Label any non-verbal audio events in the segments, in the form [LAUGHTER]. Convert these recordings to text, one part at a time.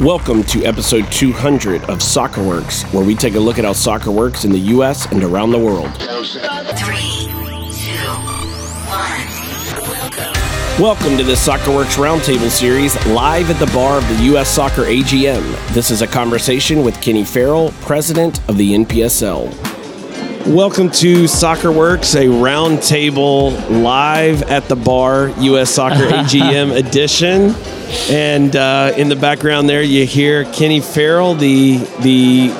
Welcome to episode 200 of Soccer Works, where we take a look at how soccer works in the U.S. and around the world. Three, two, one. Welcome Welcome to this Soccer Works Roundtable series, live at the bar of the U.S. Soccer AGM. This is a conversation with Kenny Farrell, president of the NPSL. Welcome to Soccer Works, a roundtable live at the bar, U.S. Soccer [LAUGHS] AGM edition. And uh, in the background there, you hear Kenny Farrell, the the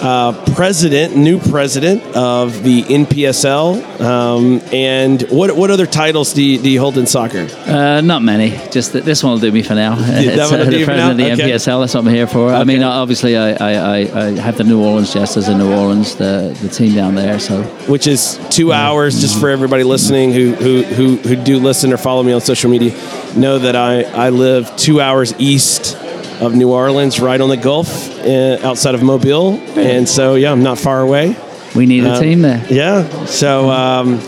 uh, president, new president of the NPSL. Um, and what what other titles do you, do you hold in soccer? Uh, not many. Just that this one will do me for now. [LAUGHS] it's, uh, the president of the Okay. NPSL. That's what I'm here for. I mean, obviously, I, I, I, I have the New Orleans Jesters in New Orleans, the the team down there. So which is two hours just for everybody listening who, who, who, who do listen or follow me on social media know that I, I live two hours east of New Orleans, right on the Gulf, uh, outside of Mobile. And so, yeah, I'm not far away. we need a Uh, team there. Yeah. So, um,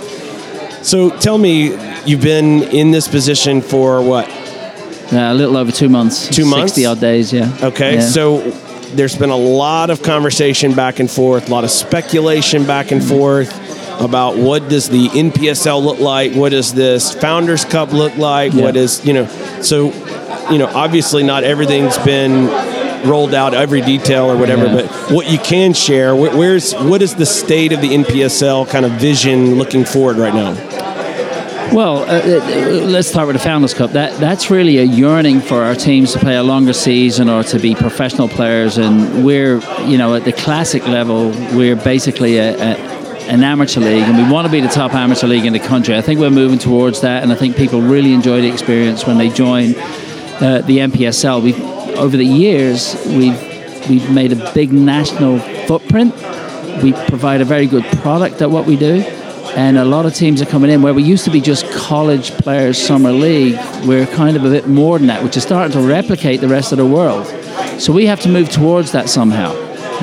so tell me, you've been in this position for what? Uh, a little over two months. Two months? Sixty odd days. Yeah. Okay, Yeah. so there's been a lot of conversation back and forth, a lot of speculation back and forth about what does the NPSL look like, what does this Founders Cup look like, Yeah. what is you know, so you know, obviously not everything's been rolled out, every detail or whatever, Yeah. but what you can share, wh- where's what is the state of the NPSL kind of vision looking forward right now? Well, uh, uh, let's start with the Founders Cup. That that's really a yearning for our teams to play a longer season or to be professional players. And we're, you know, at the classic level, we're basically a, a, an amateur league, and we want to be the top amateur league in the country. I think we're moving towards that, and I think people really enjoy the experience when they join uh, the NPSL. We over the years we've we've made a big national footprint. We provide a very good product at what we do. And a lot of teams are coming in where we used to be just college players summer league. We're kind of a bit more than that, which is starting to replicate the rest of the world. So we have to move towards that somehow.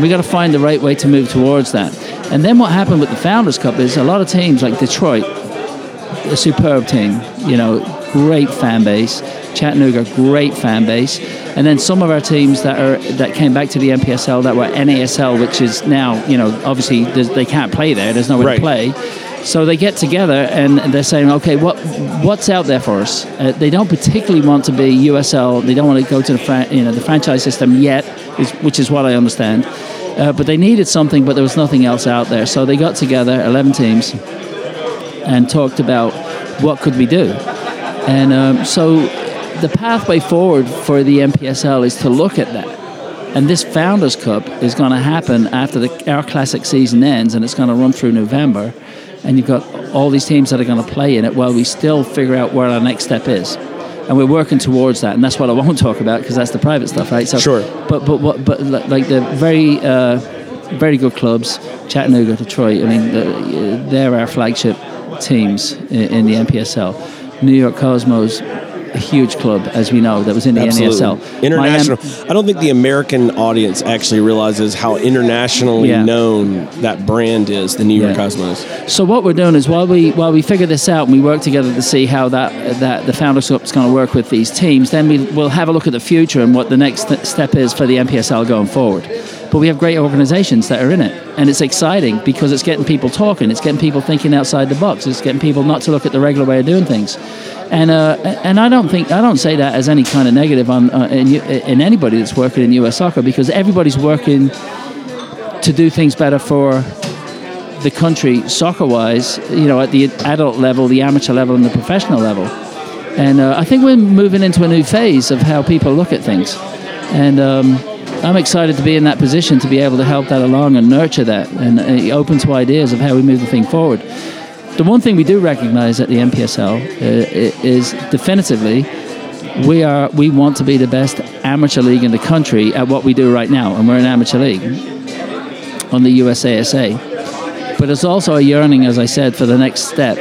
We got to find the right way to move towards that. And then what happened with the Founders Cup is a lot of teams like Detroit, a superb team, you know, great fan base. Chattanooga, great fan base. And then some of our teams that are that came back to the NPSL that were NASL, which is now, you know, obviously they can't play there. There's nowhere Right. to play. So they get together and they're saying, okay, what what's out there for us? Uh, they don't particularly want to be USL. They don't want to go to the fran- you know the franchise system yet, is, which is what I understand. Uh, but they needed something, but there was nothing else out there. So they got together, 11 teams, and talked about what could we do. And um, so the pathway forward for the NPSL is to look at that. And this Founders Cup is going to happen after the, our classic season ends, and it's going to run through November. And you've got all these teams that are going to play in it while we still figure out where our next step is. And we're working towards that, and that's what I won't talk about because that's the private stuff, right? So, Sure. But but what but like the very uh, very good clubs, Chattanooga, Detroit. I mean, the, they're our flagship teams in, in the NPSL. New York Cosmos, a huge club, as we know, that was in the NASL. International. Miami- I don't think the American audience actually realizes how internationally Yeah. known that brand is, the New York Yeah. Cosmos. So what we're doing is while we while we figure this out and we work together to see how that that the Founders Cup is going to work with these teams, then we will have a look at the future and what the next st- step is for the NPSL going forward. But we have great organisations that are in it, and it's exciting because it's getting people talking, it's getting people thinking outside the box, it's getting people not to look at the regular way of doing things. And uh, and I don't think I don't say that as any kind of negative on uh, in, in anybody that's working in US soccer because everybody's working to do things better for the country soccer wise, you know, at the adult level, the amateur level, and the professional level. And uh, I think we're moving into a new phase of how people look at things. And um, I'm excited to be in that position to be able to help that along and nurture that and uh, open to ideas of how we move the thing forward. The one thing we do recognize at the NPSL uh, is definitively we are we want to be the best amateur league in the country at what we do right now, and we're an amateur league on the USASA. But it's also a yearning, as I said, for the next step.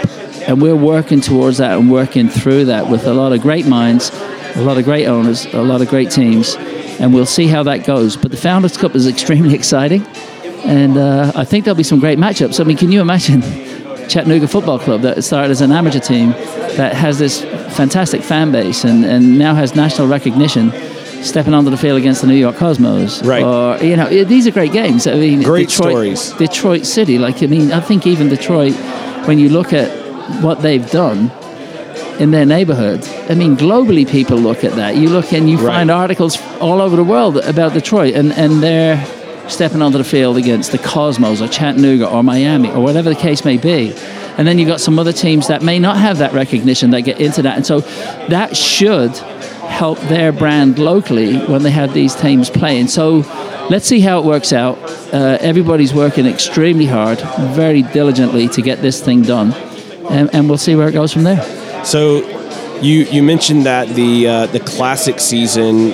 And we're working towards that and working through that with a lot of great minds, a lot of great owners, a lot of great teams. And we'll see how that goes. But the Founders Cup is [LAUGHS] extremely exciting. And uh, I think there'll be some great matchups. I mean, can you imagine Chattanooga Football Club that started as an amateur team that has this fantastic fan base and, and now has national recognition stepping onto the field against the New York Cosmos. Right. Or you know, these are great games. I mean, Great Detroit, stories. Detroit City, like I mean, I think even Detroit, when you look at what they've done in their neighborhood, I mean, globally people look at that. You look and you Right. find articles all over the world about Detroit, and and they're stepping onto the field against the Cosmos or Chattanooga or Miami or whatever the case may be. And then you've got some other teams that may not have that recognition that get into that. And so that should help their brand locally when they have these teams playing. So let's see how it works out. Uh, everybody's working extremely hard, very diligently to get this thing done. And, and we'll see where it goes from there. So, you you mentioned that the uh, the classic season,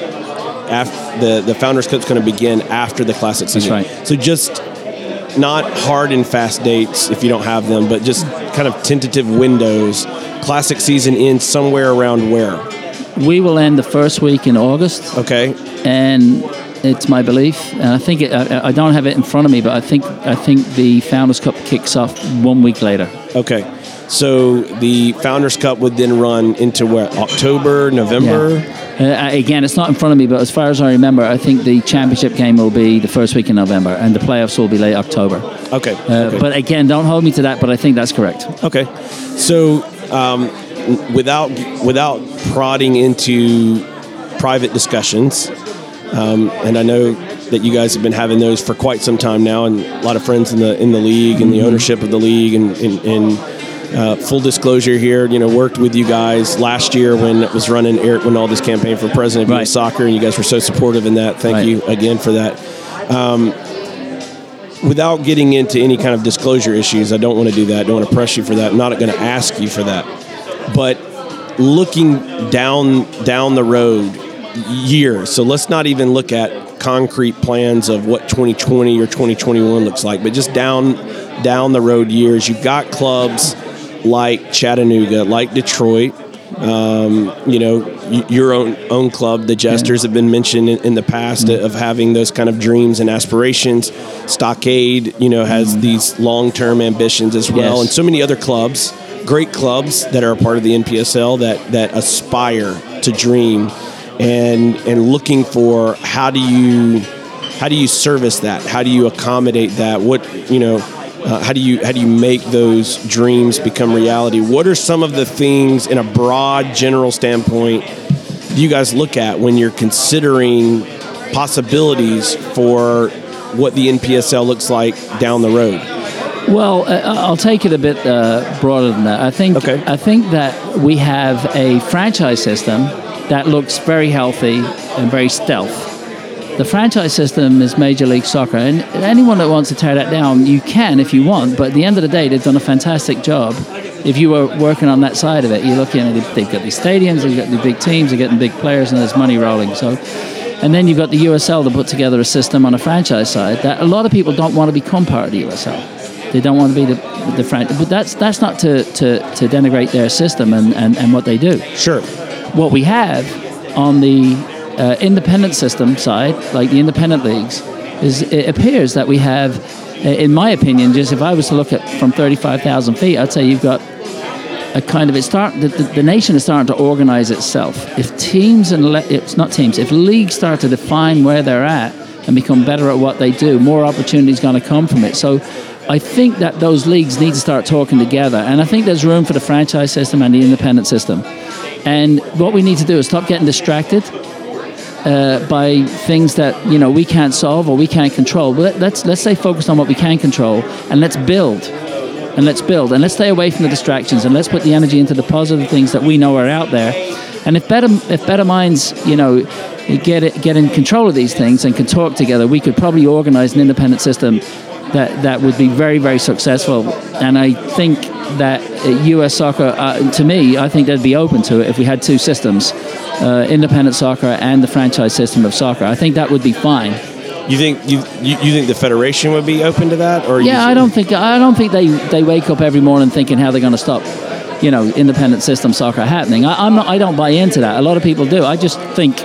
after the the Founders Cup's going to begin after the classic season. right. So just not hard and fast dates if you don't have them, but just kind of tentative windows. Classic season ends somewhere around where? We will end the first week in August. Okay. and it's my belief, and I think it, I, I don't have it in front of me, but I think I think the Founders Cup kicks off one week later. Okay. So the Founders Cup would then run into what? October, November. Uh, again, it's not in front of me, but as far as I remember, I think the championship game will be the first week in November, and the playoffs will be late October. Okay. Uh, okay. But again, don't hold me to that. But I think that's correct. Okay, so um, without without prodding into private discussions, um, and I know that you guys have been having those for quite some time now, and a lot of friends in the in the league and the ownership of the league, and, and, and uh, full disclosure here, you know, worked with you guys last year when it was running Eric Wynalda's campaign for president of Right. Soccer, and you guys were so supportive in that. Thank Right. you again for that without getting into any kind of disclosure issues, I don't want to do that. I don't want to press you for that. I'm not going to ask you for that. But looking down down the road years, so let's not even look at concrete plans of what 2020 or 2021 looks like, but just down down the road years, you've got clubs like Chattanooga, like Detroit, um, you know, your own own club, the Jesters, have been mentioned in, in the past of having those kind of dreams and aspirations. Stockade, you know, has these long term ambitions as well, Yes. and so many other clubs, great clubs that are a part of the NPSL that that aspire to dream, and and looking for how do you how do you service that? How do you accommodate that? What you know. Uh, how do you how do you make those dreams become reality? What are some of the things in a broad general standpoint do you guys look at when you're considering possibilities for what the NPSL looks like down the road? Well, uh, I'll take it a bit uh, broader than that. I think Okay. I think that we have a franchise system that looks very healthy and very stealth. The franchise system is Major League Soccer, and anyone that wants to tear that down, you can if you want. But at the end of the day, they've done a fantastic job. If you were working on that side of it, you're looking at it, they've got these stadiums, they've got the big teams, they're getting big players, and there's money rolling. So, and then you've got the USL to put together a system on a franchise side that a lot of people don't want to become part of the USL. They don't want to be the the franchise, but that's that's not to, to, to denigrate their system and, and, and what they do Sure. what we have on the uh, independent system side, like the independent leagues, is it appears that we have, uh, in my opinion, just if I was to look at from 35,000 feet, I'd say you've got a kind of it start the, the, the nation is starting to organize itself. If teams and le- it's not teams, if leagues start to define where they're at and become better at what they do, more opportunities going to come from it. So. I think that those leagues need to start talking together, and I think there's room for the franchise system and the independent system. And what we need to do is stop getting distracted uh, by things that you know we can't solve or we can't control. Let's let's stay focused on what we can control and let's build. And let's build and let's stay away from the distractions and let's put the energy into the positive things that we know are out there. And if better if better minds, you know, get it, get in control of these things and can talk together, we could probably organize an independent system that that would be very very successful. And I think that U.S. soccer, uh, to me, I think they'd be open to it if we had two systems, uh, independent soccer and the franchise system of soccer. I think that would be fine. You think you, you you think the federation would be open to that, or Yeah, I don't think I don't think they, they wake up every morning thinking how they're going to stop, you know, independent system soccer happening. I, I'm not. I don't buy into that. A lot of people do. I just think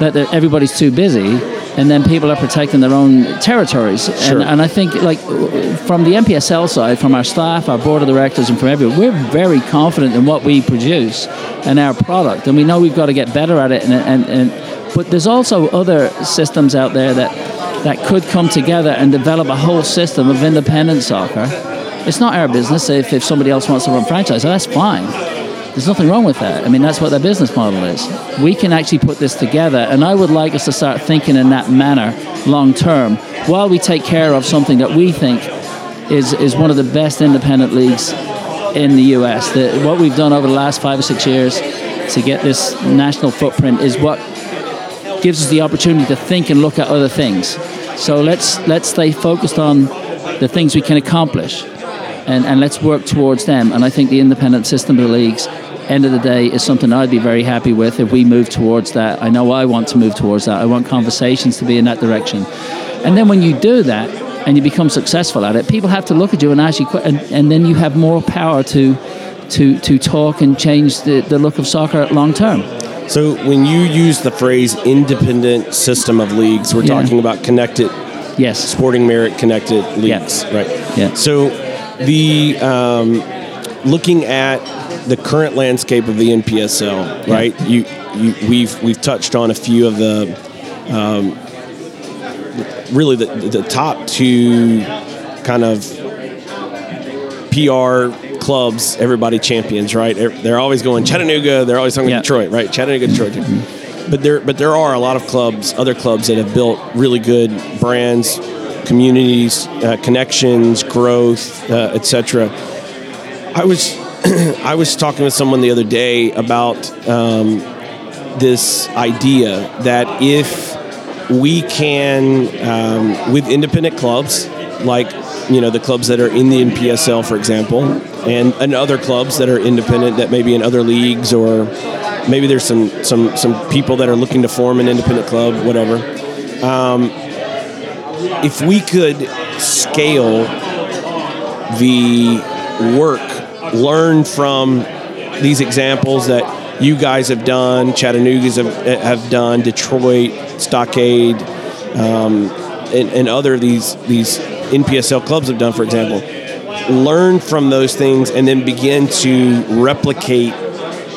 that, that everybody's too busy, and then people are protecting their own territories. Sure. And, and I think like from the NPSL side, from our staff, our board of directors, and from everyone, we're very confident in what we produce and our product, and we know we've got to get better at it and and. and But there's also other systems out there that that could come together and develop a whole system of independent soccer. It's not our business if, if somebody else wants to run franchise. That's fine. There's nothing wrong with that. I mean, that's what their business model is. We can actually put this together, and I would like us to start thinking in that manner long term while we take care of something that we think is, is one of the best independent leagues in the US. The, what we've done over the last five or six years to get this national footprint is what gives us the opportunity to think and look at other things. So let's let's stay focused on the things we can accomplish, and, and let's work towards them. And I think the independent system of the leagues, end of the day, is something I'd be very happy with if we move towards that. I know I want to move towards that. I want conversations to be in that direction. And then when you do that and you become successful at it, people have to look at you and ask you, and, and then you have more power to to to talk and change the, the look of soccer long term. So when you use the phrase independent system of leagues, we're Yeah. talking about connected Yes. sporting merit connected leagues, right? Yeah. So the um, looking at the current landscape of the NPSL, right? You, you we've we've touched on a few of the um, really the the top two kind of PR clubs, everybody champions, right? They're, always going Chattanooga. They're always talking Yeah. Detroit, right? Chattanooga, Detroit. But there, but there are a lot of clubs, other clubs that have built really good brands, communities, uh, connections, growth, uh, etc. I was, [CLEARS THROAT] I was talking with someone the other day about um, this idea that if we can, um, with independent clubs, like you know the clubs that are in the NPSL, for example, and, and other clubs that are independent that may be in other leagues, or maybe there's some some some people that are looking to form an independent club, whatever. Um, if we could scale the work, learn from these examples that you guys have done, Chattanooga's have, have done, Detroit, Stockade, um, and, and other these these NPSL clubs have done, for example. Learn from those things and then begin to replicate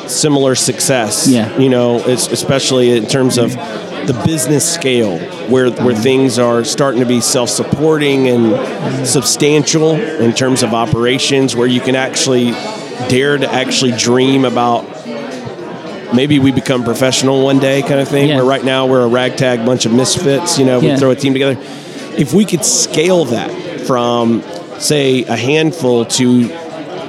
similar success. Yeah. You know, especially in terms of the business scale, where where things are starting to be self-supporting and substantial in terms of operations, where you can actually dare to actually dream about maybe we become professional one day kind of thing Yeah. where right now we're a ragtag bunch of misfits you know we Yeah. throw a team together if we could scale that from say a handful to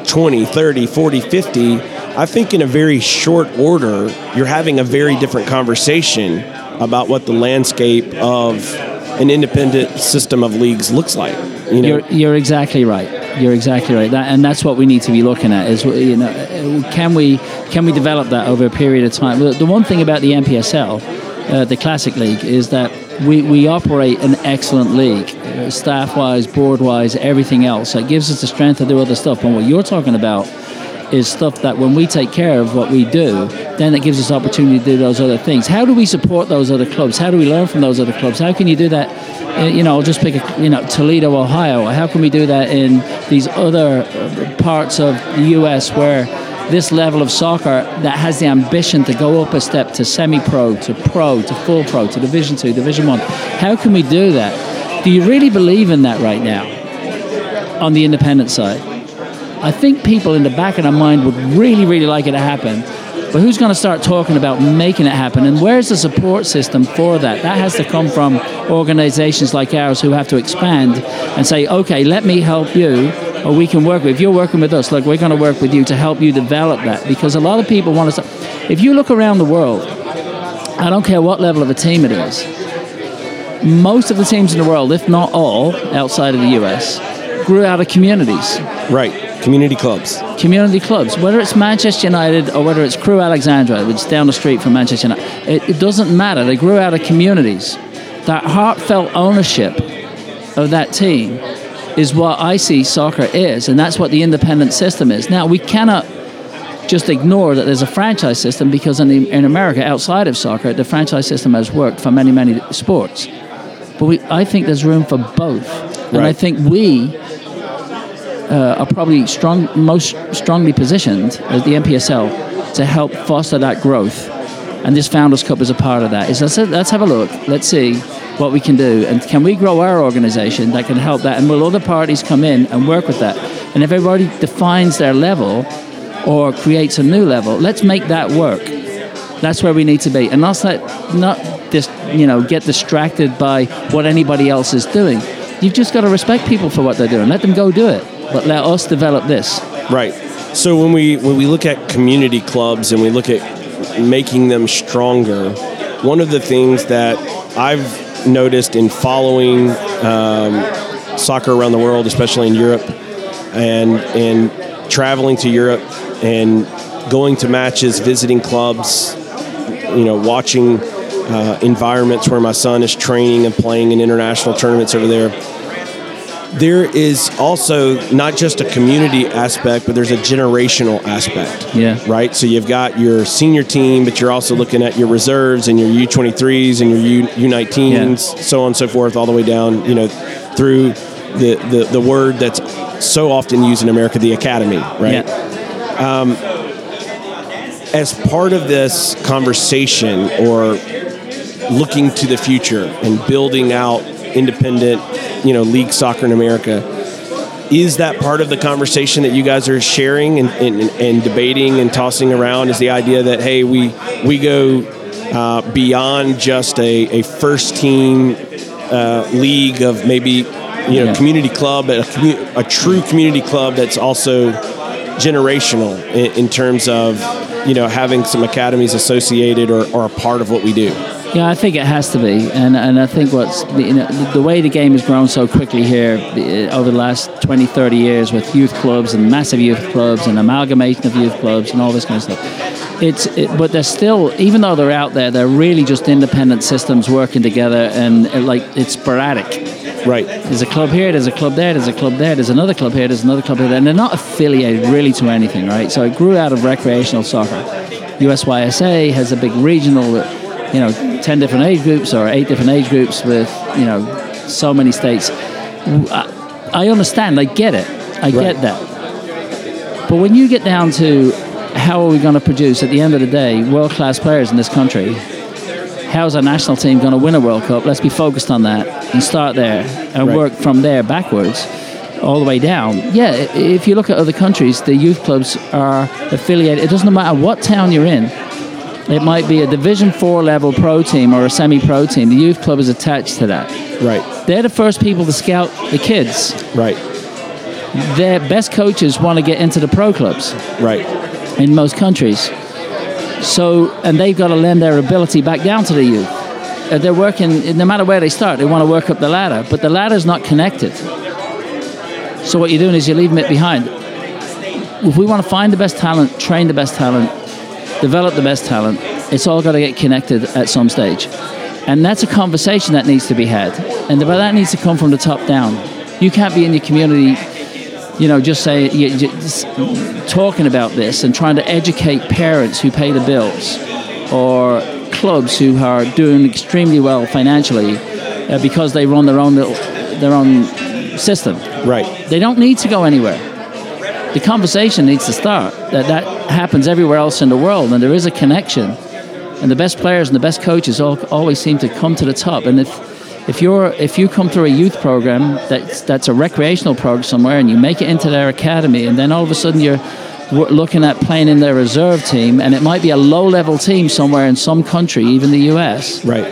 20 30 40 50 i think in a very short order you're having a very different conversation about what the landscape of an independent system of leagues looks like you know You're, you're exactly right. You're exactly right. That, and that's what we need to be looking at is you know can we can we develop that over a period of time? The one thing about the NPSL, uh, the Classic League, is that we, we operate an excellent league, uh, staff wise, board wise, everything else. It gives us the strength to do other stuff. And what you're talking about is stuff that when we take care of what we do, then it gives us opportunity to do those other things. How do we support those other clubs? How do we learn from those other clubs? How can you do that? uh, You know, I'll just pick a, you know Toledo, Ohio. How can we do that in these other uh, parts of the U.S. where this level of soccer that has the ambition to go up a step to semi-pro, to pro, to full pro, to Division Two, Division One? How can we do that? Do you really believe in that right now on the independent side? I think people in the back of their mind would really, really like it to happen. But who's going to start talking about making it happen? And where's the support system for that? That has to come from organizations like ours who have to expand and say, okay, let me help you, or we can work with. If you're working with us, look, we're going to work with you to help you develop that. Because a lot of people want to. If you look around the world, I don't care what level of a team it is, most of the teams in the world, if not all, outside of the US, grew out of communities right community clubs community clubs, whether it's Manchester United or whether it's Crewe Alexandra, which is down the street from Manchester United, it, it doesn't matter. They grew out of communities. That heartfelt ownership of that team is what I see soccer is, and that's what the independent system is. Now, we cannot just ignore that there's a franchise system because in, the, in America, outside of soccer, the franchise system has worked for many, many sports. But we, I think there's room for both. And I think we uh, are probably strong, most strongly positioned as the NPSL to help foster that growth And this Founders Cup is a part of that. Is let's, let's have a look. Let's see what we can do. And can we grow our organization that can help that? And will other parties come in and work with that? And if everybody defines their level or creates a new level, let's make that work. That's where we need to be. And not, let, not just, you know, get distracted by what anybody else is doing. You've just got to respect people for what they're doing. Let them go do it. But let us develop this. Right. So when we when we look at community clubs and we look at making them stronger, one of the things that I've noticed in following um, soccer around the world, especially in Europe, and and traveling to Europe and going to matches, visiting clubs, you know, watching uh, environments where my son is training and playing in international tournaments over there there is also not just a community aspect, but there's a generational aspect. Yeah. Right? So you've got your senior team, but you're also looking at your reserves and your U23s and your U, U19s, yeah. so on and so forth, all the way down, you know, through the, the, the word that's so often used in America, the academy, right? Yeah. Um, as part of this conversation or looking to the future and building out independent you know league soccer in America. Is that part of the conversation that you guys are sharing and, and, and debating and tossing around? Is the idea that hey, we we go uh, beyond just a, a first team uh, league of maybe you know yeah. community club, a, commu- a, true community club that's also generational in, in, terms of you know having some academies associated or, or a part of what we do. Yeah, I think it has to be, and and I think what's you know, the way the game has grown so quickly here uh, over the last 20, 30 years with youth clubs and massive youth clubs and amalgamation of youth clubs and all this kind of stuff. It's it, but they're still even though they're out there, they're really just independent systems working together, and it, like it's sporadic. Right. There's a club here, there's a club there, there's a club there, there's another club here, there's another club here, and they're not affiliated really to anything, right? So it grew out of recreational soccer. USYSA has a big regional you know, 10 different age groups or eight different age groups with, you know, so many states. I understand, I get it, I right. get that. But when you get down to how are we going to produce, at the end of the day, world class players in this country, how's our national team going to win a World Cup? Let's be focused on that and start there and right. work from there backwards all the way down. Yeah, if you look at other countries, the youth clubs are affiliated. It doesn't matter what town you're in it might be a Division Four level pro team or a semi-pro team. The youth club is attached to that. Right. They're the first people to scout the kids. Right. Their best coaches want to get into the pro clubs. Right. In most countries. So, and they've got to lend their ability back down to the youth. Uh, they're working, no matter where they start, they want to work up the ladder, but the ladder's not connected. So, what you're doing is you're leaving it behind. If we want to find the best talent, train the best talent, develop the best talent. It's all got to get connected at some stage. And that's a conversation that needs to be had. And that needs to come from the top down. You can't be in your community, you know, just say, just talking about this and trying to educate parents who pay the bills or clubs who are doing extremely well financially uh, because they run their own little, their own system. Right. They don't need to go anywhere the conversation needs to start. That that happens everywhere else in the world, and there is a connection. And the best players and the best coaches all, always seem to come to the top. And if if you're if you come through a youth program that's that's a recreational program somewhere, and you make it into their academy, and then all of a sudden you're looking at playing in their reserve team, and it might be a low-level team somewhere in some country, even the U.S. Right.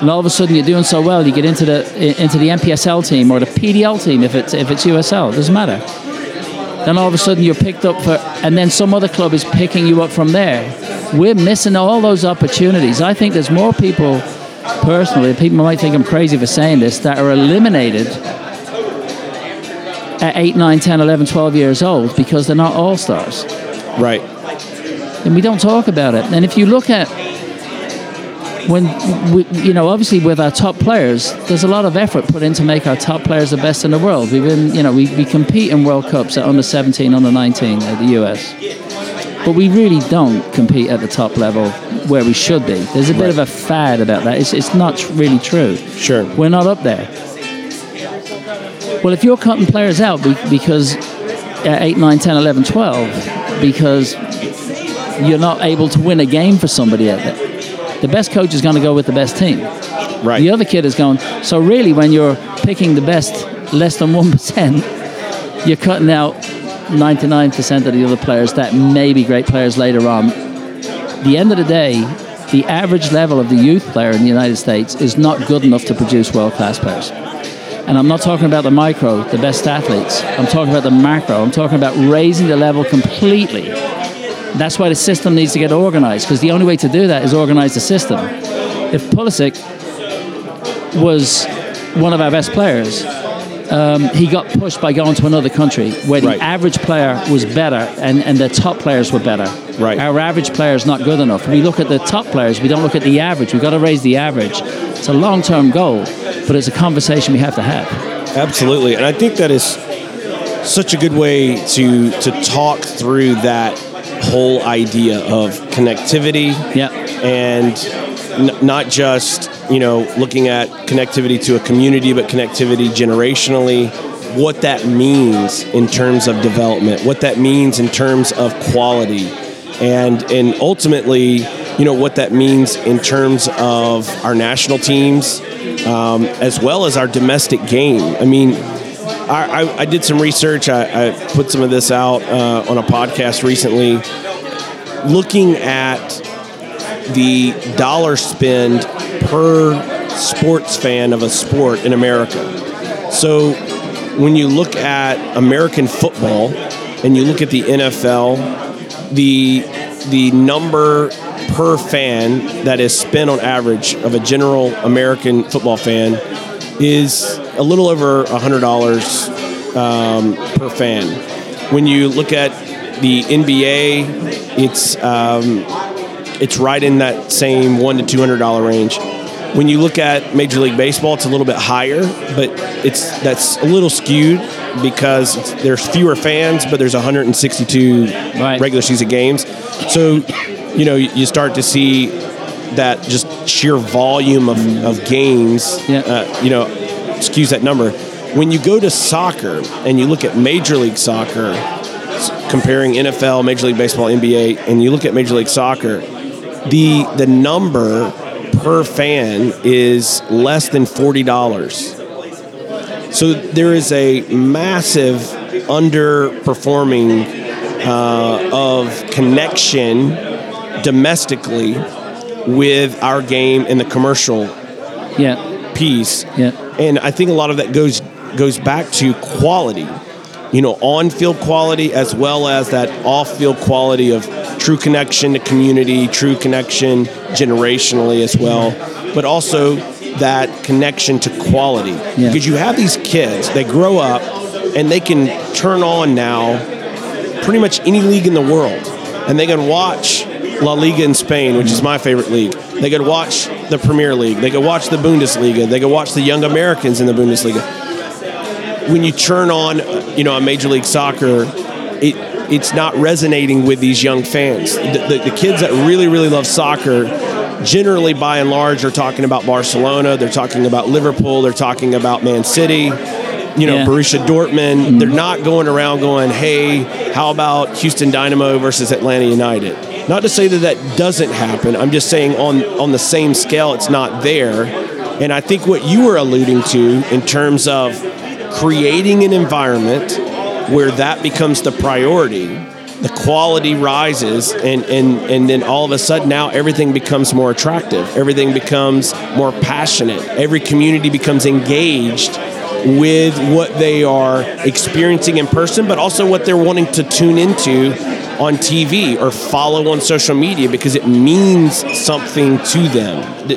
And all of a sudden you're doing so well, you get into the into the NPSL team or the PDL team if it's if it's USL. It doesn't matter then all of a sudden you're picked up for, and then some other club is picking you up from there. We're missing all those opportunities. I think there's more people, personally, people might think I'm crazy for saying this, that are eliminated at 8, 9, 10, 11, 12 years old because they're not all stars. Right. And we don't talk about it. And if you look at when we, you know, obviously with our top players, there's a lot of effort put in to make our top players the best in the world. We've been, you know, we, we compete in World Cups at under 17, under 19 at the US, but we really don't compete at the top level where we should be. There's a bit right. of a fad about that. It's, it's not really true. Sure, we're not up there. Well, if you're cutting players out because at 8, 9, 10, 11, 12, because you're not able to win a game for somebody at it. The best coach is going to go with the best team. Right. The other kid is going. So really, when you're picking the best, less than one [LAUGHS] percent, you're cutting out 99% of the other players that may be great players later on. The end of the day, the average level of the youth player in the United States is not good enough to produce world-class players. And I'm not talking about the micro, the best athletes. I'm talking about the macro. I'm talking about raising the level completely. That's why the system needs to get organized, because the only way to do that is organize the system. If Pulisic was one of our best players, um, he got pushed by going to another country where the Right. average player was better and, and the top players were better. Right. Our average player is not good enough. We look at the top players, we don't look at the average. We've got to raise the average. It's a long term goal, but it's a conversation we have to have. Absolutely, and I think that is such a good way to to talk through that whole idea of connectivity. Yeah. and n- not just you know looking at connectivity to a community, but connectivity generationally. What that means in terms of development, what that means in terms of quality, and and ultimately, you know what that means in terms of our national teams, um, as well as our domestic game. I mean, I, I, did some research. I, I put some of this out uh, on a podcast recently, looking at the dollar spend per sports fan of a sport in America. So when you look at American football and you look at the NFL, the the number per fan that is spent on average of a general American football fan is a little over hundred dollars um, per fan. When you look at the NBA, it's um, it's right in that same one to two hundred dollar range. When you look at Major League Baseball, it's a little bit higher, but it's that's a little skewed because it's, there's fewer fans, but there's 162 Right. regular season games. So, you know, you start to see that just sheer volume of, of games, Yeah. uh, you know, skews that number. When you go to soccer and you look at Major League Soccer, comparing NFL, Major League Baseball, NBA, and you look at Major League Soccer, the the number per fan is less than forty dollars. So there is a massive underperforming uh, of connection domestically with our game and the commercial Yeah. piece. Yeah. And I think a lot of that goes goes back to quality. You know, on-field quality as well as that off-field quality of true connection to community, true connection generationally as well, but also that connection to quality. Yeah. Because you have these kids, they grow up and they can turn on now pretty much any league in the world, and they can watch La Liga in Spain, which is my favorite league. They could watch the Premier League. They could watch the Bundesliga. They could watch the young Americans in the Bundesliga. When you turn on, you know, a Major League Soccer, it it's not resonating with these young fans. The, the, the kids that really, really love soccer, generally, by and large, are talking about Barcelona. They're talking about Liverpool. They're talking about Man City you know, Yeah. Borussia Dortmund. Mm-hmm. They're not going around going, hey, how about Houston Dynamo versus Atlanta United? Not to say that that doesn't happen. I'm just saying on, on the same scale, it's not there. And I think what you were alluding to in terms of creating an environment where that becomes the priority, the quality rises, and, and, and then all of a sudden now everything becomes more attractive. Everything becomes more passionate. Every community becomes engaged with what they are experiencing in person, but also what they're wanting to tune into on TV or follow on social media because it means something to them.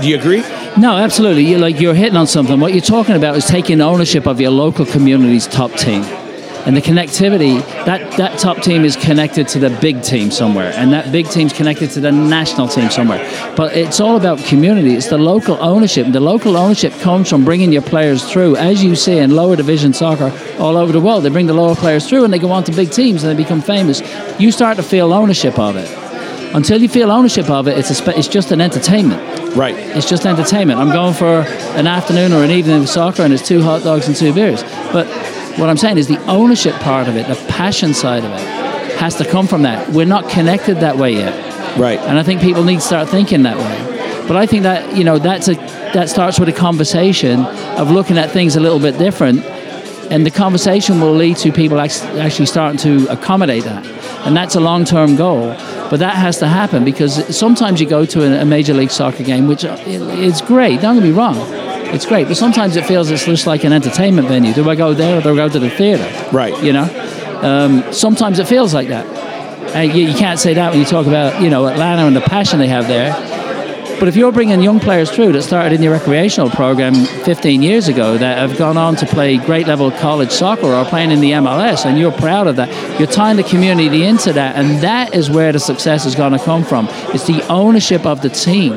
Do you agree? No, absolutely. You're like you're hitting on something. What you're talking about is taking ownership of your local community's top team. And the connectivity, that, that top team is connected to the big team somewhere, and that big team's connected to the national team somewhere. But it's all about community. It's the local ownership. The local ownership comes from bringing your players through, as you see in lower division soccer all over the world. They bring the lower players through, and they go on to big teams, and they become famous. You start to feel ownership of it. Until you feel ownership of it, it's, a spe- it's just an entertainment. Right. It's just entertainment. I'm going for an afternoon or an evening of soccer and it's two hot dogs and two beers. But what I'm saying is the ownership part of it, the passion side of it, has to come from that. We're not connected that way yet. Right. And I think people need to start thinking that way. But I think that you know that's a that starts with a conversation of looking at things a little bit different, and the conversation will lead to people actually starting to accommodate that, and that's a long-term goal. But that has to happen because sometimes you go to a, a major league soccer game, which is great. Don't get me wrong, it's great. But sometimes it feels it's just like an entertainment venue. Do I go there or do I go to the theater? Right. You know, um, sometimes it feels like that. And you, you can't say that when you talk about you know Atlanta and the passion they have there. But if you're bringing young players through that started in your recreational program 15 years ago that have gone on to play great level college soccer or playing in the MLS and you're proud of that, you're tying the community into that, and that is where the success is going to come from. It's the ownership of the team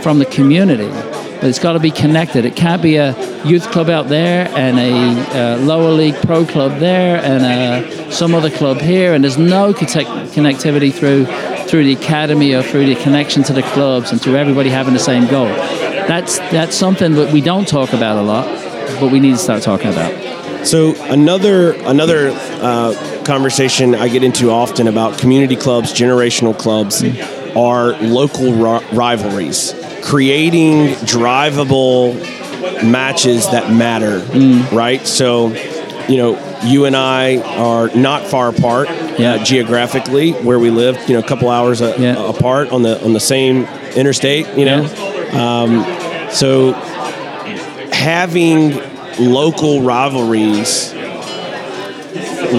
from the community. But it's got to be connected. It can't be a youth club out there and a uh, lower league pro club there and uh, some other club here, and there's no connectivity through through the academy or through the connection to the clubs and through everybody having the same goal. That's that's something that we don't talk about a lot, but we need to start talking about. So another another uh, conversation I get into often about community clubs, generational clubs, are local ri- rivalries, creating drivable matches that matter, right? So, you know, you and I are not far apart Yeah. uh, geographically, where we live. You know, a couple hours a, Yeah. apart on the on the same interstate. You know, um, so having local rivalries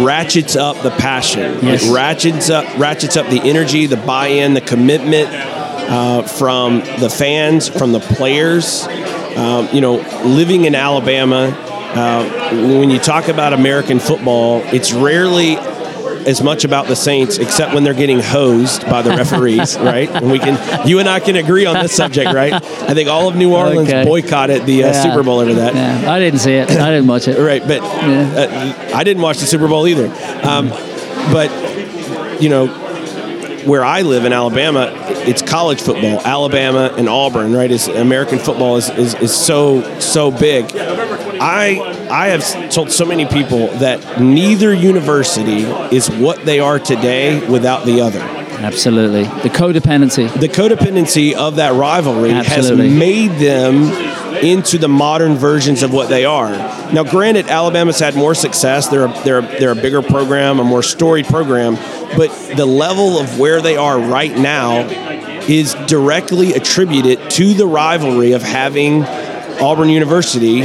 ratchets up the passion. Yes. It ratchets up ratchets up the energy, the buy-in, the commitment uh, from the fans, from the players. Um, you know, living in Alabama, uh, when you talk about American football, it's rarely as much about the Saints, except when they're getting hosed by the referees, [LAUGHS] right? And we can, you and I can agree on this subject, right? I think all of New Orleans Okay. boycotted the uh, Yeah. Super Bowl over that. Yeah, I didn't see it. I didn't watch it. Right, but uh, I didn't watch the Super Bowl either. Um, but you know, where I live in Alabama, it's college football. Alabama and Auburn, right? Is American football is, is, is so so big. I I have told so many people that neither university is what they are today without the other. Absolutely. The codependency. The codependency of that rivalry Absolutely. has made them into the modern versions of what they are. Now, granted, Alabama's had more success. They're a, they're a, they're a bigger program, a more storied program, but the level of where they are right now is directly attributed to the rivalry of having Auburn University,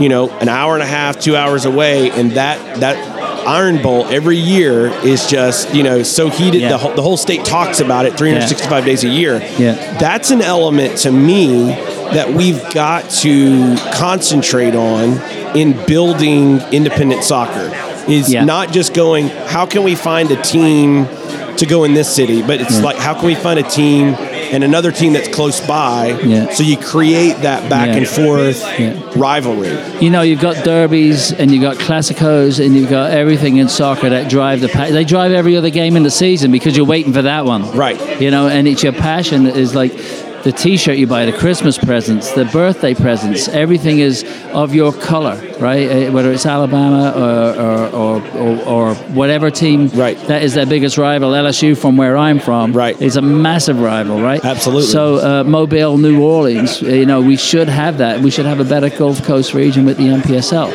you know, an hour and a half, two hours away, and that that Iron Bowl every year is just you know so heated. Yeah. The, whole, the whole state talks about it 365 days a year. Yeah. That's an element to me that we've got to concentrate on in building independent soccer. Is Yeah. not just going, how can we find a team to go in this city, but it's like, how can we find a team and another team that's close by? Yeah. So you create that back Yeah. and forth Yeah. rivalry. You know, you've got derbies and you've got classicos and you've got everything in soccer that drive the pa- they drive every other game in the season because you're waiting for that one. Right. You know, and it's your passion is like the T-shirt you buy, the Christmas presents, the birthday presents. Everything is of your color, right? Uh, Whether it's Alabama or or, or, or, whatever team Right. that is their biggest rival, LSU from where I'm from, Right. is a massive rival, right? Absolutely. So uh, Mobile, New Orleans, uh, you know, we should have that. We should have a better Gulf Coast region with the NPSL,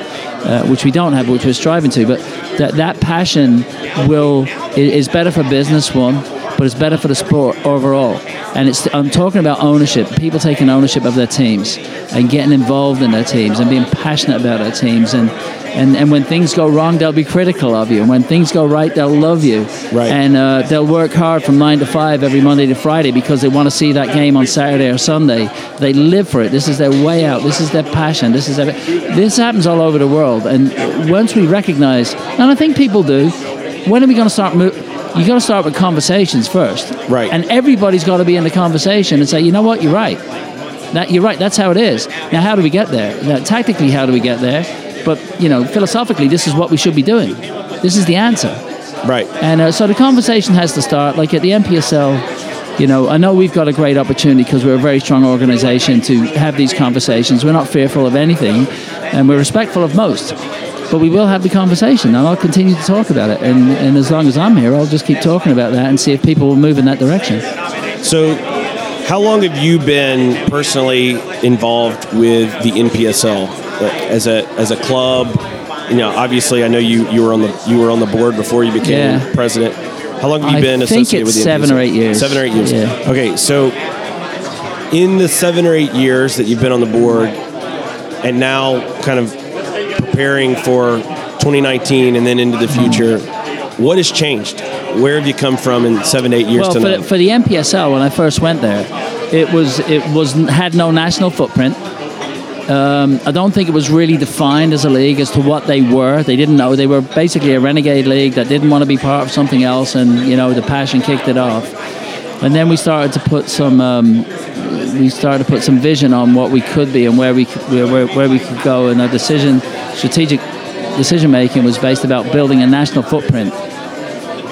uh, which we don't have, which we're striving to. But that that passion will is better for business one, but it's better for the sport overall. And it's I'm talking about ownership, people taking ownership of their teams and getting involved in their teams and being passionate about their teams and. And, and when things go wrong, they'll be critical of you. And when things go right, they'll love you. Right. And uh, they'll work hard from nine to five every Monday to Friday because they want to see that game on Saturday or Sunday. They live for it. This is their way out. This is their passion. This is their, this happens all over the world. And once we recognize, and I think people do, when are we going to start? Mo- you got to start with conversations first. Right. And everybody's got to be in the conversation and say, you know what, you're right. That you're right. That's how it is. Now, how do we get there? Now, tactically, how do we get there? But you know, philosophically, this is what we should be doing. This is the answer. Right. And uh, so the conversation has to start. Like at the NPSL, you know, I know we've got a great opportunity because we're a very strong organization to have these conversations. We're not fearful of anything, and we're respectful of most. But we will have the conversation, and I'll continue to talk about it. And, and as long as I'm here, I'll just keep talking about that and see if people will move in that direction. So, how long have you been personally involved with the NPSL uh, as a as a club? You know, obviously, I know you, you were on the you were on the board before you became Yeah. president. How long have you I been associated with the seven or eight years. Seven or eight years. Yeah. Okay, so in the seven or eight years that you've been on the board, and now kind of preparing for 2019 and then into the future, what has changed? Where have you come from in seven, eight years Well, to for now? the, for the NPSL, when I first went there, it was it was had no national footprint. Um, I don't think it was really defined as a league as to what they were. They didn't know they were basically a renegade league that didn't want to be part of something else, and you know the passion kicked it off. And then we started to put some um, we started to put some vision on what we could be and where we where, where, where we could go. And our decision, strategic decision making, was based about building a national footprint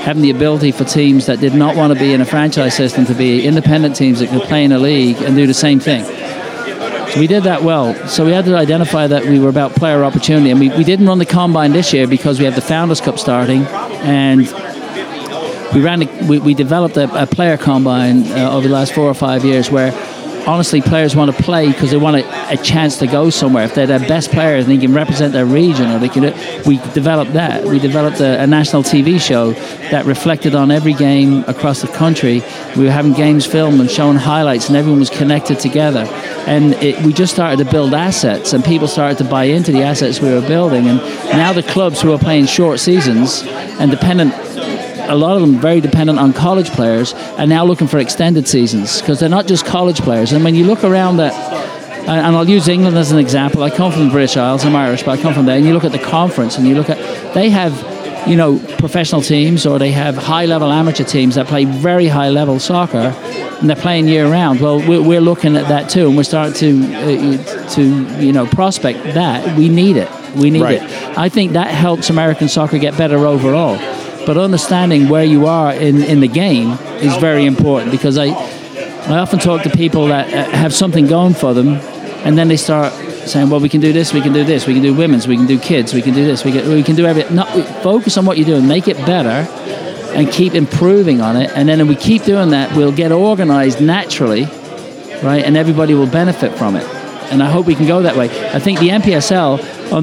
having the ability for teams that did not want to be in a franchise system to be independent teams that could play in a league and do the same thing. So we did that well. So we had to identify that we were about player opportunity, and we, we didn't run the combine this year because we have the Founders Cup starting, and we ran the, we, we developed a, a player combine uh, over the last four or five years where honestly players want to play because they want a, a chance to go somewhere. If they're their best players and they can represent their region or they can we developed that. We developed a, a national tv show that reflected on every game across the country. We were having games filmed and showing highlights and everyone was connected together. And it, we just started to build assets and people started to buy into the assets we were building. And now the clubs who are playing short seasons and dependent a lot of them very dependent on college players are now looking for extended seasons because they're not just college players. And when you look around at, and I'll use England as an example. I come from the British Isles. I'm Irish, but I come from there. And you look at the conference, and you look at they have, you know, professional teams or they have high-level amateur teams that play very high-level soccer, and they're playing year-round. Well, we're, we're looking at that too, and we're starting to uh, to you know prospect that. We need it. We need Right. it. I think that helps American soccer get better overall. But understanding where you are in, in the game is very important because I, I often talk to people that uh, have something going for them and then they start saying, well, we can do this, we can do this, we can do women's, we can do kids, we can do this, we can, we can do everything. No, focus on what you do and make it better and keep improving on it. And then if we keep doing that, we'll get organized naturally, right? And everybody will benefit from it. And I hope we can go that way. I think the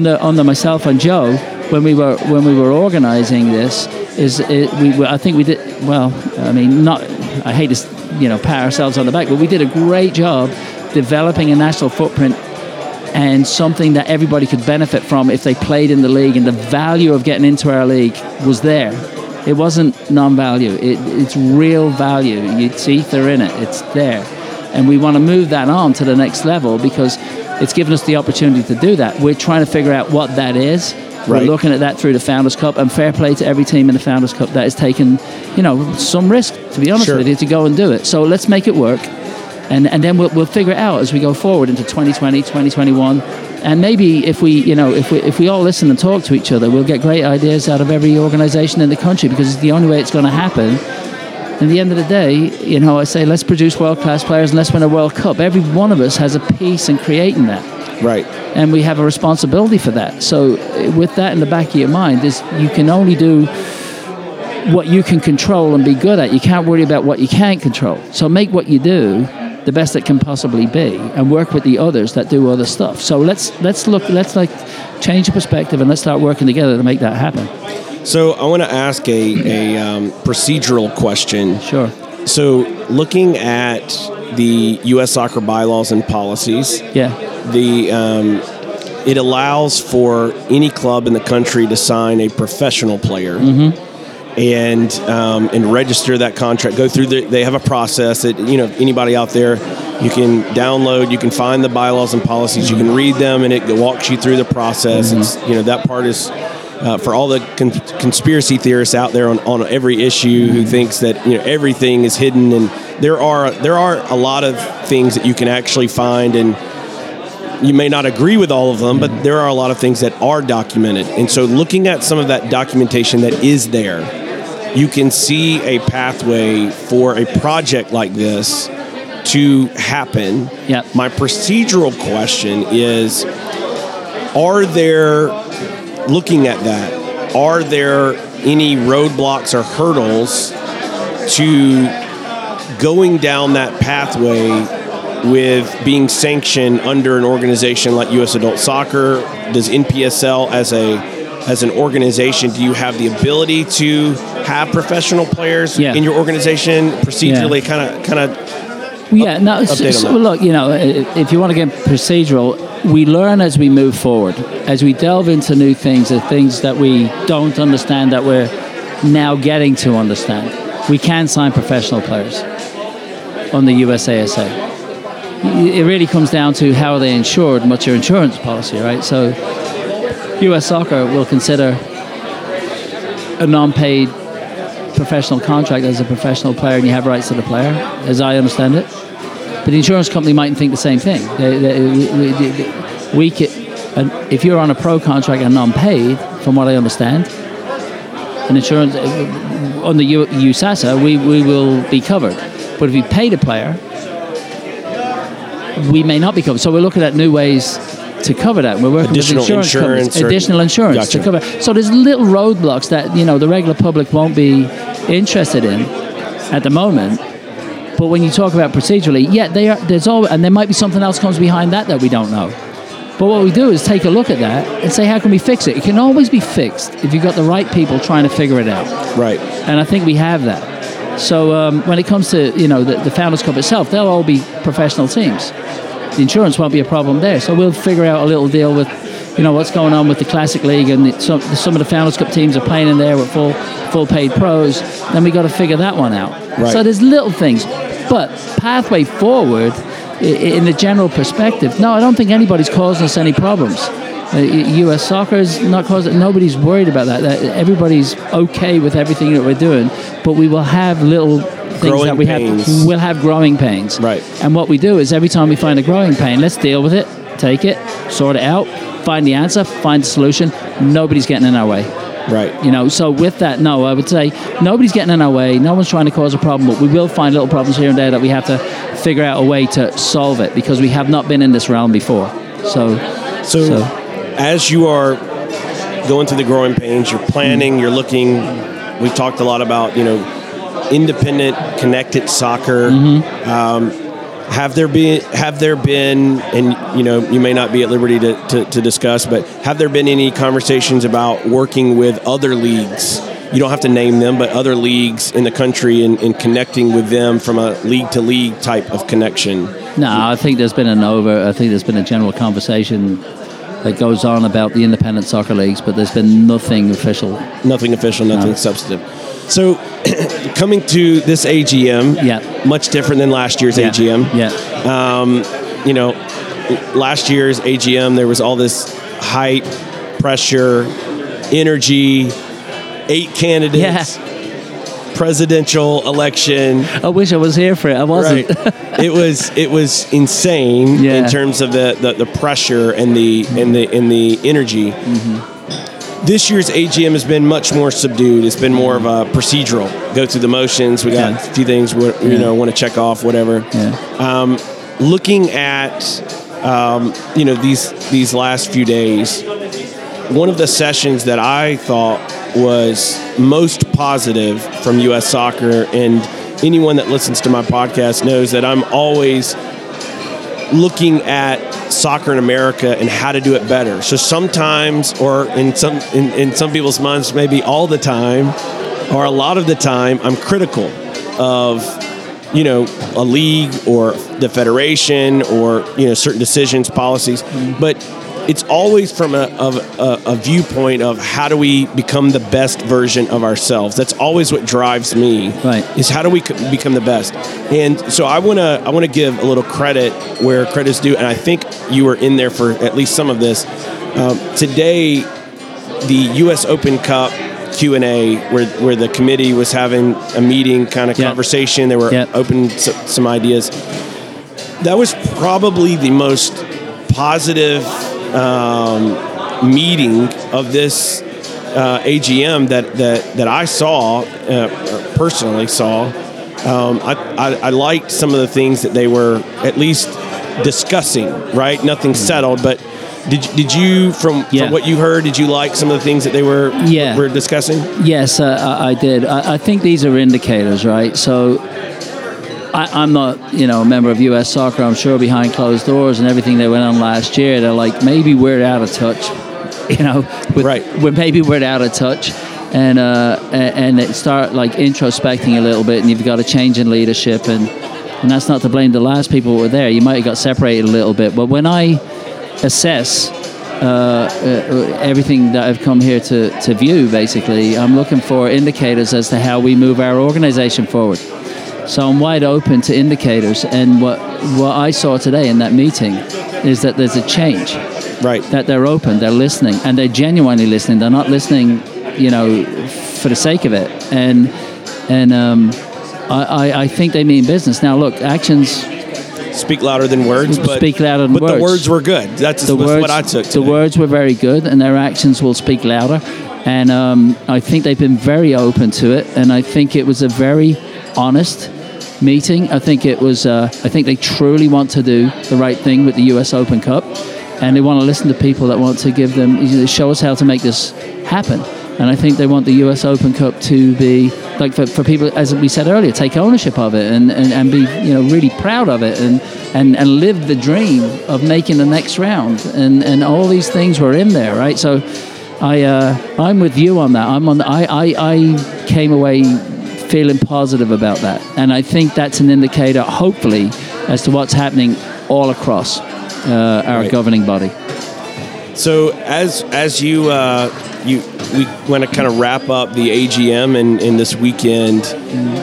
the, on the myself and Joe, when we were when we were organizing this, is it, we I think we did well. I mean, not I hate to you know pat ourselves on the back, but we did a great job developing a national footprint and something that everybody could benefit from if they played in the league, and the value of getting into our league was there. It wasn't non-value; it, it's real value. You see, they're in it. It's there, and we want to move that on to the next level because it's given us the opportunity to do that. We're trying to figure out what that is. Right. We're looking at that through the Founders Cup, and fair play to every team in the Founders Cup that has taken, you know, some risk. To be honest Sure. with you, to go and do it. So let's make it work, and and then we'll, we'll figure it out as we go forward into 2020, 2021, and maybe if we, you know, if we if we all listen and talk to each other, we'll get great ideas out of every organisation in the country because it's the only way it's going to happen. At the end of the day, you know, I say let's produce world class players and let's win a World Cup. Every one of us has a piece in creating that right. and we have a responsibility for that. So, with that in the back of your mind, is you can only do what you can control and be good at. You can't worry about what you can't control. So, make what you do the best it can possibly be, and work with the others that do other stuff. So let's let's look let's like change the perspective and let's start working together to make that happen. So I want to ask a, a um, procedural question. Sure. So looking at the U.S. soccer bylaws and policies, Yeah. the um, it allows for any club in the country to sign a professional player and um, and register that contract. Go through the. They have a process that you know anybody out there you can download. You can find the bylaws and policies. You can read them, and it walks you through the process. It's you know that part is. Uh, for all the con- conspiracy theorists out there on, on every issue who thinks that you know everything is hidden and there are there are a lot of things that you can actually find and you may not agree with all of them, but there are a lot of things that are documented. And so, looking at some of that documentation that is there, you can see a pathway for a project like this to happen. Yep. My procedural question is Are there looking at that, are there any roadblocks or hurdles to going down that pathway with being sanctioned under an organization like U.S. Adult Soccer? Does NPSL as a as an organization, do you have the ability to have professional players Yeah. in your organization procedurally? Kind of, kind of. Yeah, no. So, so look, you know, if you want to get procedural, we learn as we move forward, as we delve into new things, the things that we don't understand that we're now getting to understand. We can sign professional players on the USASA. It really comes down to how are they insured and what's your insurance policy, right? So, US Soccer will consider a non-paid professional contract as a professional player and you have rights to the player, as I understand it. But the insurance company mightn't think the same thing. They, they, we, we, if you're on a pro contract and non-paid, from what I understand, an insurance on the USASA, we, we will be covered. But if you pay the player, we may not be covered. So we're looking at new ways to cover that. We're working Additional with insurance insurance or- additional insurance to cover. So there's little roadblocks that you know the regular public won't be interested in at the moment. But when you talk about procedurally, yeah, they are, there's all, and there might be something else comes behind that that we don't know. But what we do is take a look at that and say, how can we fix it? It can always be fixed if you've got the right people trying to figure it out Right. and I think we have that. So um, when it comes to you know the, the Founders Cup itself, they'll all be professional teams. The insurance won't be a problem there. So we'll figure out a little deal with you know what's going on with the Classic League and the, some, some of the Founders Cup teams are playing in there with full full paid pros. Then we got to figure that one out. Right. So there's little things, but pathway forward in the general perspective. No, I don't think anybody's causing us any problems. Uh, U.S. soccer is not causing. Nobody's worried about that. that. Everybody's okay with everything that we're doing, but we will have little things Growing that we pains. have. [LAUGHS] We'll have growing pains. Right. And what we do is every time we find a growing pain, let's deal with it, take it, sort it out, find the answer, find the solution. Nobody's getting in our way. Right. You know, so with that, no, I would say nobody's getting in our way. No one's trying to cause a problem, but we will find little problems here and there that we have to figure out a way to solve it because we have not been in this realm before. So, So, So- as you are going through the growing pains, you're planning, you're looking. We've talked a lot about you know independent, connected soccer. Um, have there been have there been and you know you may not be at liberty to, to, to discuss, but have there been any conversations about working with other leagues? You don't have to name them, but other leagues in the country and, and connecting with them from a league to league type of connection. no, I think there's been an over, I think there's been a general conversation that goes on about the independent soccer leagues, but there's been nothing official. Nothing official, nothing No. substantive. So, [CLEARS THROAT] coming to this AGM, Yeah. much different than last year's Yeah. AGM. Yeah. Um, you know, last year's AGM, there was all this hype, pressure, energy, eight candidates, presidential election. I wish I was here for it. I wasn't. Right. [LAUGHS] it was it was insane Yeah. in terms of the, the, the pressure and the and the and the energy. This year's AGM has been much more subdued. It's been more of a procedural. Go through the motions. We got Yeah. a few things we you Yeah. know want to check off, whatever. Yeah. Looking at um, you know these these last few days, one of the sessions that I thought was most positive from U.S. Soccer, and anyone that listens to my podcast knows that I'm always looking at soccer in America and how to do it better. So sometimes, or in some in, in some people's minds, maybe all the time, or a lot of the time, I'm critical of you know a league or the federation or you know certain decisions, policies, mm-hmm. but it's always from a, of a, a viewpoint of how do we become the best version of ourselves. That's always what drives me. Right. Is how do we become the best? And so I want to I want to give a little credit where credit is due, and I think you were in there for at least some of this. Um, today, the U.S. Open Cup Q and A, where where the committee was having a meeting kind of Yeah. conversation, they were Yeah. open some ideas. That was probably the most positive um, meeting of this uh, AGM that, that that I saw uh, personally saw. Um, I, I, I liked some of the things that they were at least discussing. Right, nothing settled, but Did did you from, Yeah. from what you heard? Did you like some of the things that they were Yeah. were discussing? Yes, uh, I, I did. I, I think these are indicators, right? So I, I'm not, you know, a member of U.S. Soccer. I'm sure behind closed doors and everything that went on last year, they're like maybe we're out of touch, [LAUGHS] you know, with, Right. With maybe we're out of touch, and uh, and it start like introspecting a little bit, and you've got a change in leadership, and and that's not to blame the last people who were there. You might have got separated a little bit, but when I assess uh, uh, everything that I've come here to, to view, basically, I'm looking for indicators as to how we move our organization forward. So I'm wide open to indicators, and what what I saw today in that meeting is that there's a change. Right. That they're open, they're listening, and they're genuinely listening. They're not listening, you know, for the sake of it. And and um, I, I, I think they mean business. Now, look, actions Speak louder than words, but Speak louder than but the words. words were good. That's the words, what I took. The words were very good, and their actions will speak louder. And um, I think they've been very open to it, and I think it was a very honest meeting. I think it was. Uh, I think they truly want to do the right thing with the U.S. Open Cup, and they want to listen to people that want to give them show us how to make this happen. And I think they want the U.S. Open Cup to be like for, for people, as we said earlier, take ownership of it and, and, and be you know really proud of it and, and, and live the dream of making the next round. And, and all these things were in there, right? So I uh, I'm with you on that. I'm on. I, I I came away feeling positive about that, and I think that's an indicator, hopefully, as to what's happening all across uh, our Right. governing body. So as as you uh, you we want to kind of wrap up the AGM and in this weekend.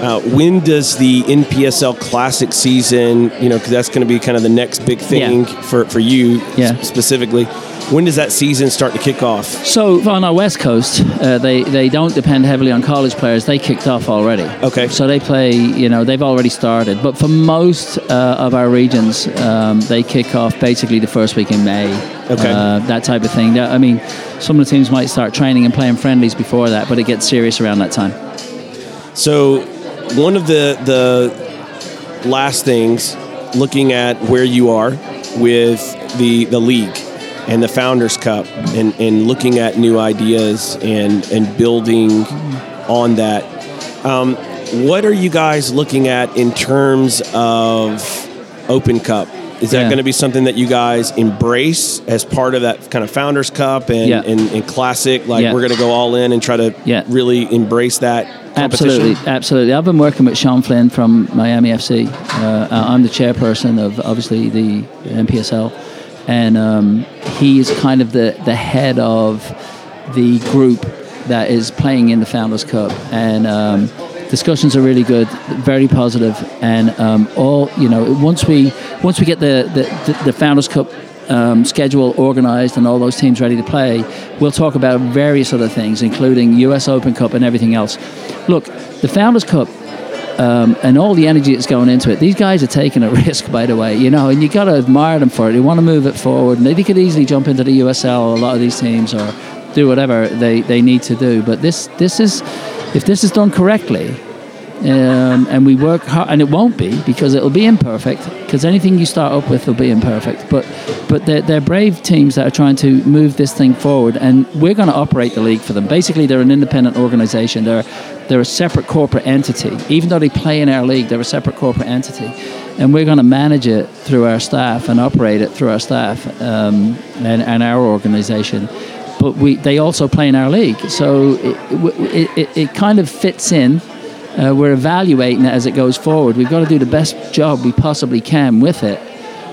Uh, when does the NPSL Classic season? You know, because that's going to be kind of the next big thing Yeah. for for you Yeah. specifically. When does that season start to kick off? So on our west coast, uh, they they don't depend heavily on college players. They kicked off already. Okay. So they play. You know, they've already started. But for most uh, of our regions, um, they kick off basically the first week in May. Okay. Uh, that type of thing. I mean, some of the teams might start training and playing friendlies before that, but it gets serious around that time. So, one of the the last things, looking at where you are with the the league and the Founders Cup, and, and looking at new ideas and and building on that. Um, what are you guys looking at in terms of Open Cup? Is that Yeah. going to be something that you guys embrace as part of that kind of Founders Cup and, Yeah. and, and Classic? Like Yeah. we're going to go all in and try to really embrace that competition? Absolutely, absolutely. I've been working with Sean Flynn from Miami FC. Uh, I'm the chairperson of obviously the NPSL, and um, he is kind of the the head of the group that is playing in the Founders Cup, and um, discussions are really good, very positive, and um, all you know. Once we once we get the the, the, Founders Cup um, schedule organized and all those teams ready to play, we'll talk about various other things, including US Open Cup and everything else. Look, the Founders Cup um, and all the energy that's going into it, these guys are taking a [LAUGHS] risk, by the way, you know, and you got to admire them for it. They want to move it forward, and they could easily jump into the USL, a lot of these teams, or do whatever they, they need to do. But this, this is, if this is done correctly, um, and we work hard, and it won't be because it'll be imperfect. Because anything you start up with will be imperfect. But but they're, they're brave teams that are trying to move this thing forward, and we're going to operate the league for them. Basically, they're an independent organization. They're they're a separate corporate entity. Even though they play in our league, they're a separate corporate entity, and we're going to manage it through our staff and operate it through our staff um, and, and our organization but we they also play in our league. So it, it, it, it kind of fits in. Uh, we're evaluating it as it goes forward. We've got to do the best job we possibly can with it,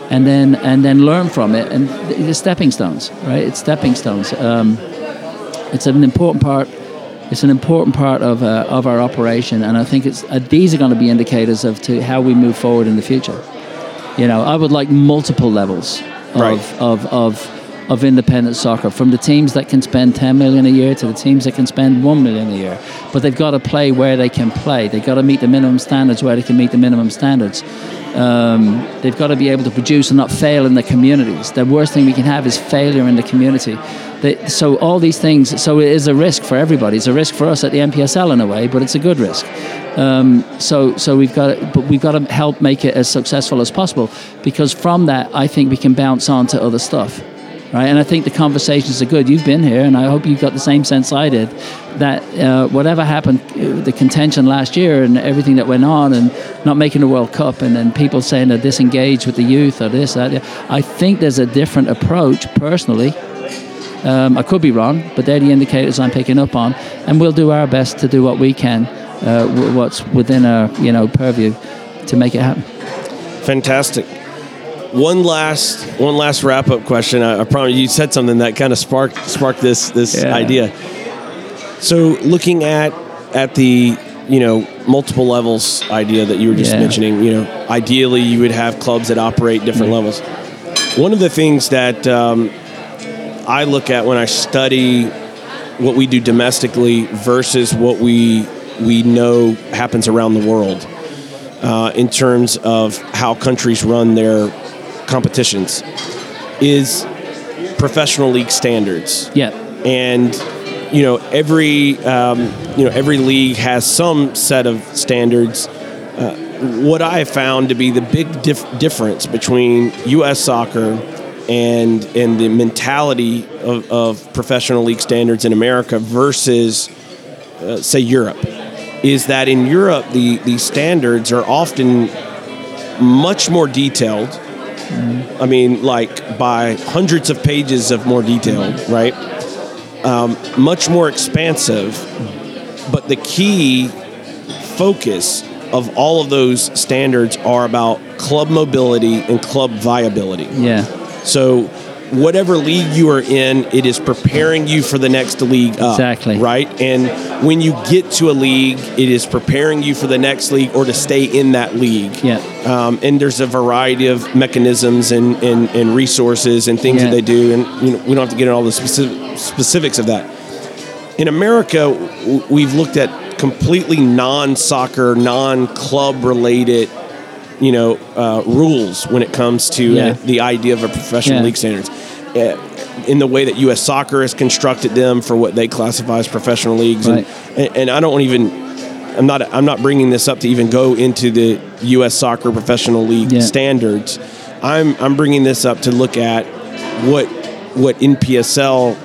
and then and then learn from it. And the, stepping stones, right? It's stepping stones. Um, it's an important part. It's an important part of uh, of our operation, and I think it's uh, these are going to be indicators of to how we move forward in the future. You know, I would like multiple levels of Right. of, of of independent soccer, from the teams that can spend 10 million a year to the teams that can spend 1 million a year. But they've got to play where they can play. They've got to meet the minimum standards where they can meet the minimum standards. Um, they've got to be able to produce and not fail in the communities. The worst thing we can have is failure in the community. They, so all these things, so it is a risk for everybody. It's a risk for us at the NPSL in a way, but it's a good risk. Um, so, so we've got, but we've got to help make it as successful as possible, because from that, I think we can bounce on to other stuff. Right? And I think the conversations are good. You've been here, and I hope you got the same sense I did. That uh, whatever happened, uh, the contention last year and everything that went on, and not making the World Cup, and then people saying they're disengaged with the youth or this, that. I think there's a different approach, personally. Um, I could be wrong, but they're the indicators I'm picking up on, and we'll do our best to do what we can, uh, what's within our you know purview, to make it happen. Fantastic. One last, one last wrap up question. I, I promise you said something that kind of sparked sparked this this Yeah. idea. So looking at at the you know multiple levels idea that you were just Yeah. mentioning, you know, ideally you would have clubs that operate different levels. One of the things that um, I look at when I study what we do domestically versus what we we know happens around the world uh, in terms of how countries run their competitions is professional league standards Yeah, and you know every um, you know every league has some set of standards. Uh, what I have found to be the big dif- difference between U.S. soccer and and the mentality of, of professional league standards in America versus uh, say Europe is that in Europe the the standards are often much more detailed. I mean, like by hundreds of pages of more detail, right? Um, much more expansive, but the key focus of all of those standards are about club mobility and club viability. yeah, So, whatever league you are in, it is preparing you for the next league up. Exactly. Right? And when you get to a league, it is preparing you for the next league or to stay in that league. Yeah. Um, and there's a variety of mechanisms and, and, and resources and things Yeah. that they do. And you know, we don't have to get into all the specific, specifics of that. In America, we've looked at completely non-soccer, non-club related, you know, uh, rules when it comes to Yeah. uh, the idea of a professional Yeah. league standards. Uh, in the way that U.S. Soccer has constructed them for what they classify as professional leagues, Right. and, and, I don't even, I'm not, I'm not bringing this up to even go into the U.S. Soccer professional league Yeah. standards. I'm, I'm bringing this up to look at what, what NPSL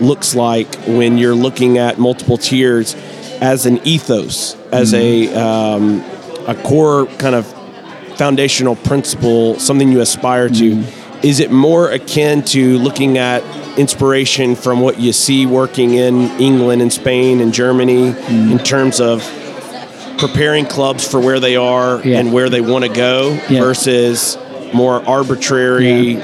looks like when you're looking at multiple tiers as an ethos, as a um, a core kind of foundational principle, something you aspire to. Is it more akin to looking at inspiration from what you see working in England and Spain and Germany in terms of preparing clubs for where they are Yeah. and where they want to go Yeah. versus more arbitrary?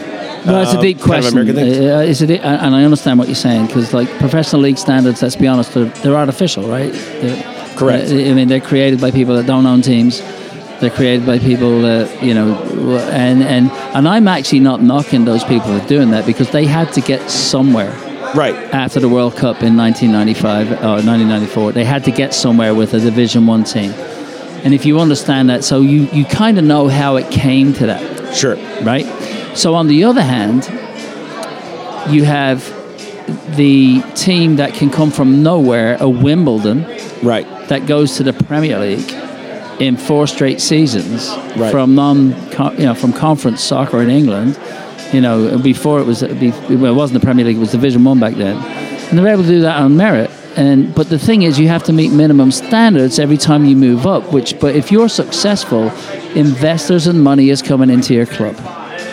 No, it's a uh, kind of question. Thing? Uh, it's a di- and I understand what you're saying because, like, professional league standards. Let's be honest, they're, they're artificial, right? They're, Correct. uh, I mean, they're created by people that don't own teams. They're created by people that you know, and and and I'm actually not knocking those people for doing that because they had to get somewhere Right. after the World Cup in 1995 or uh, 1994. They had to get somewhere with a Division One team, and if you understand that, so you you kind of know how it came to that Sure. right? So on the other hand, you have the team that can come from nowhere, a Wimbledon, Right. that goes to the Premier League in four straight seasons Right. from non, you know, from conference soccer in England. You know, before it was uh, well, it wasn't the Premier League; it was Division One back then, and they're able to do that on merit. And but the thing is, you have to meet minimum standards every time you move up. Which, but if you're successful, investors and money is coming into your club,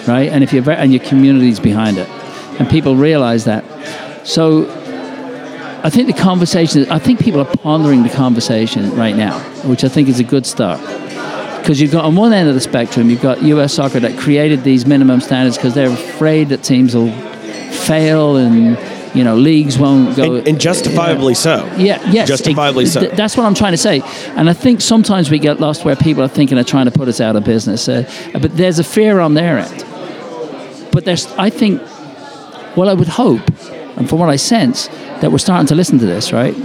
right? And if you're and your community's behind it, and people realize that. So I think the conversation, I think people are pondering the conversation right now, which I think is a good start. Because you've got on one end of the spectrum, you've got US soccer that created these minimum standards because they're afraid that teams will fail and, you know, leagues won't go. And, and justifiably so. Yeah, yes. Justifiably ex- so. th- That's what I'm trying to say. And I think sometimes we get lost where people are thinking of trying to put us out of business. Uh, but there's a fear on their end. But there's, I think, well, I would hope, and from what I sense, that we're starting to listen to this, right?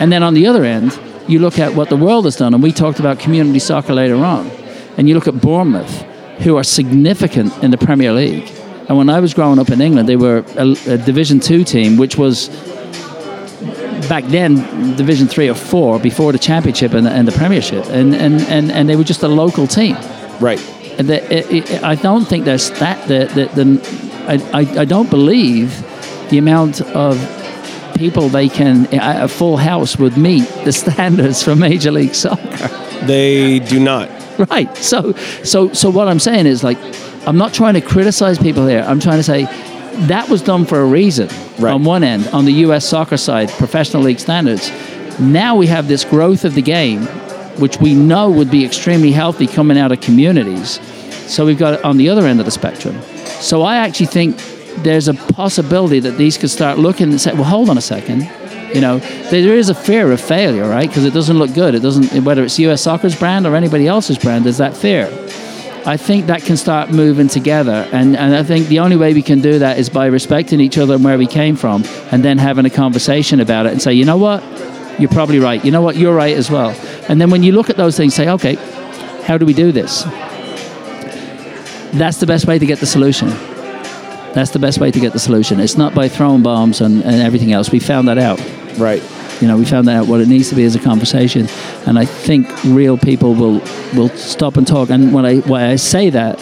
And then on the other end, you look at what the world has done, and we talked about community soccer later on, and you look at Bournemouth, who are significant in the Premier League. And when I was growing up in England, they were a, a Division Two team, which was back then Division Three or Four before the Championship and the, and the Premiership, and, and, and, and they were just a local team. Right. And the, it, it, I don't think there's that the, the, the I, I, I don't believe the amount of people they can a full house would meet the standards for Major League Soccer. They do not. Right. So so so what I'm saying is like I'm not trying to criticize people here. I'm trying to say that was done for a reason. Right. On one end, on the US soccer side, professional league standards. Now we have this growth of the game, which we know would be extremely healthy coming out of communities. So we've got it on the other end of the spectrum. So I actually think there's a possibility that these could start looking and say, well, hold on a second. You know, there is a fear of failure, right? Because it doesn't look good. It doesn't, whether it's US Soccer's brand or anybody else's brand, there's that fear. I think that can start moving together. And, and I think the only way we can do that is by respecting each other and where we came from and then having a conversation about it and say, you know what? You're probably right. You know what? You're right as well. And then when you look at those things, say, okay, how do we do this? That's the best way to get the solution. That's the best way to get the solution. It's not by throwing bombs and, and everything else. We found that out. Right. You know, we found out what it needs to be as a conversation, and I think real people will will stop and talk. And when I why I say that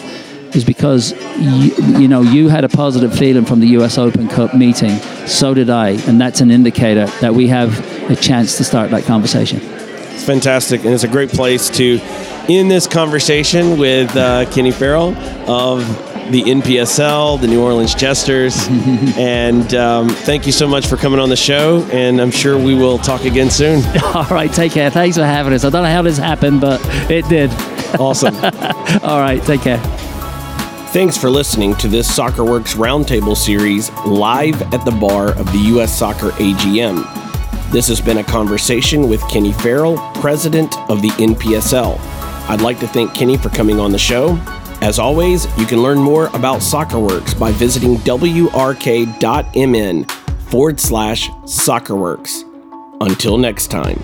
is because you, you know you had a positive feeling from the U.S. Open Cup meeting, so did I, and that's an indicator that we have a chance to start that conversation. It's fantastic, and it's a great place to end this conversation with uh, Kenny Farrell of the NPSL, the New Orleans Jesters, [LAUGHS] and um, thank you so much for coming on the show. And I'm sure we will talk again soon. [LAUGHS] All right, take care. Thanks for having us. I don't know how this happened, but it did. Awesome. [LAUGHS] All right, take care. Thanks for listening to this SoccerWorks Roundtable series live at the bar of the U.S. Soccer AGM. This has been a conversation with Kenny Farrell, president of the NPSL. I'd like to thank Kenny for coming on the show. As always, you can learn more about SoccerWorks by visiting wrk.mn forward slash SoccerWorks. Until next time.